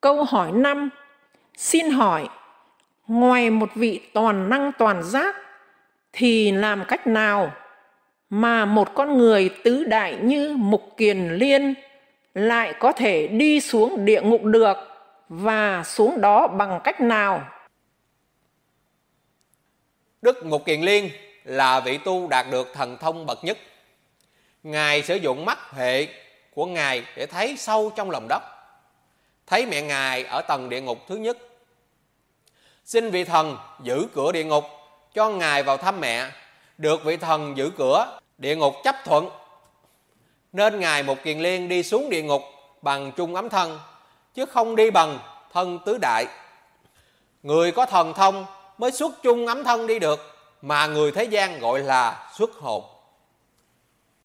Câu hỏi 5. Xin hỏi, ngoài một vị toàn năng toàn giác thì làm cách nào mà một con người tứ đại như Mục Kiền Liên lại có thể đi xuống địa ngục được và xuống đó bằng cách nào? Đức Mục Kiền Liên là vị tu đạt được thần thông bậc nhất. Ngài sử dụng mắt hệ của Ngài để thấy sâu trong lòng đất. Thấy mẹ Ngài ở tầng địa ngục thứ nhất. Xin vị thần giữ cửa địa ngục cho Ngài vào thăm mẹ. Được vị thần giữ cửa, địa ngục chấp thuận. Nên Ngài một Kiền Liên đi xuống địa ngục bằng chung ấm thân, chứ không đi bằng thân tứ đại. Người có thần thông mới xuất chung ấm thân đi được, mà người thế gian gọi là xuất hồn.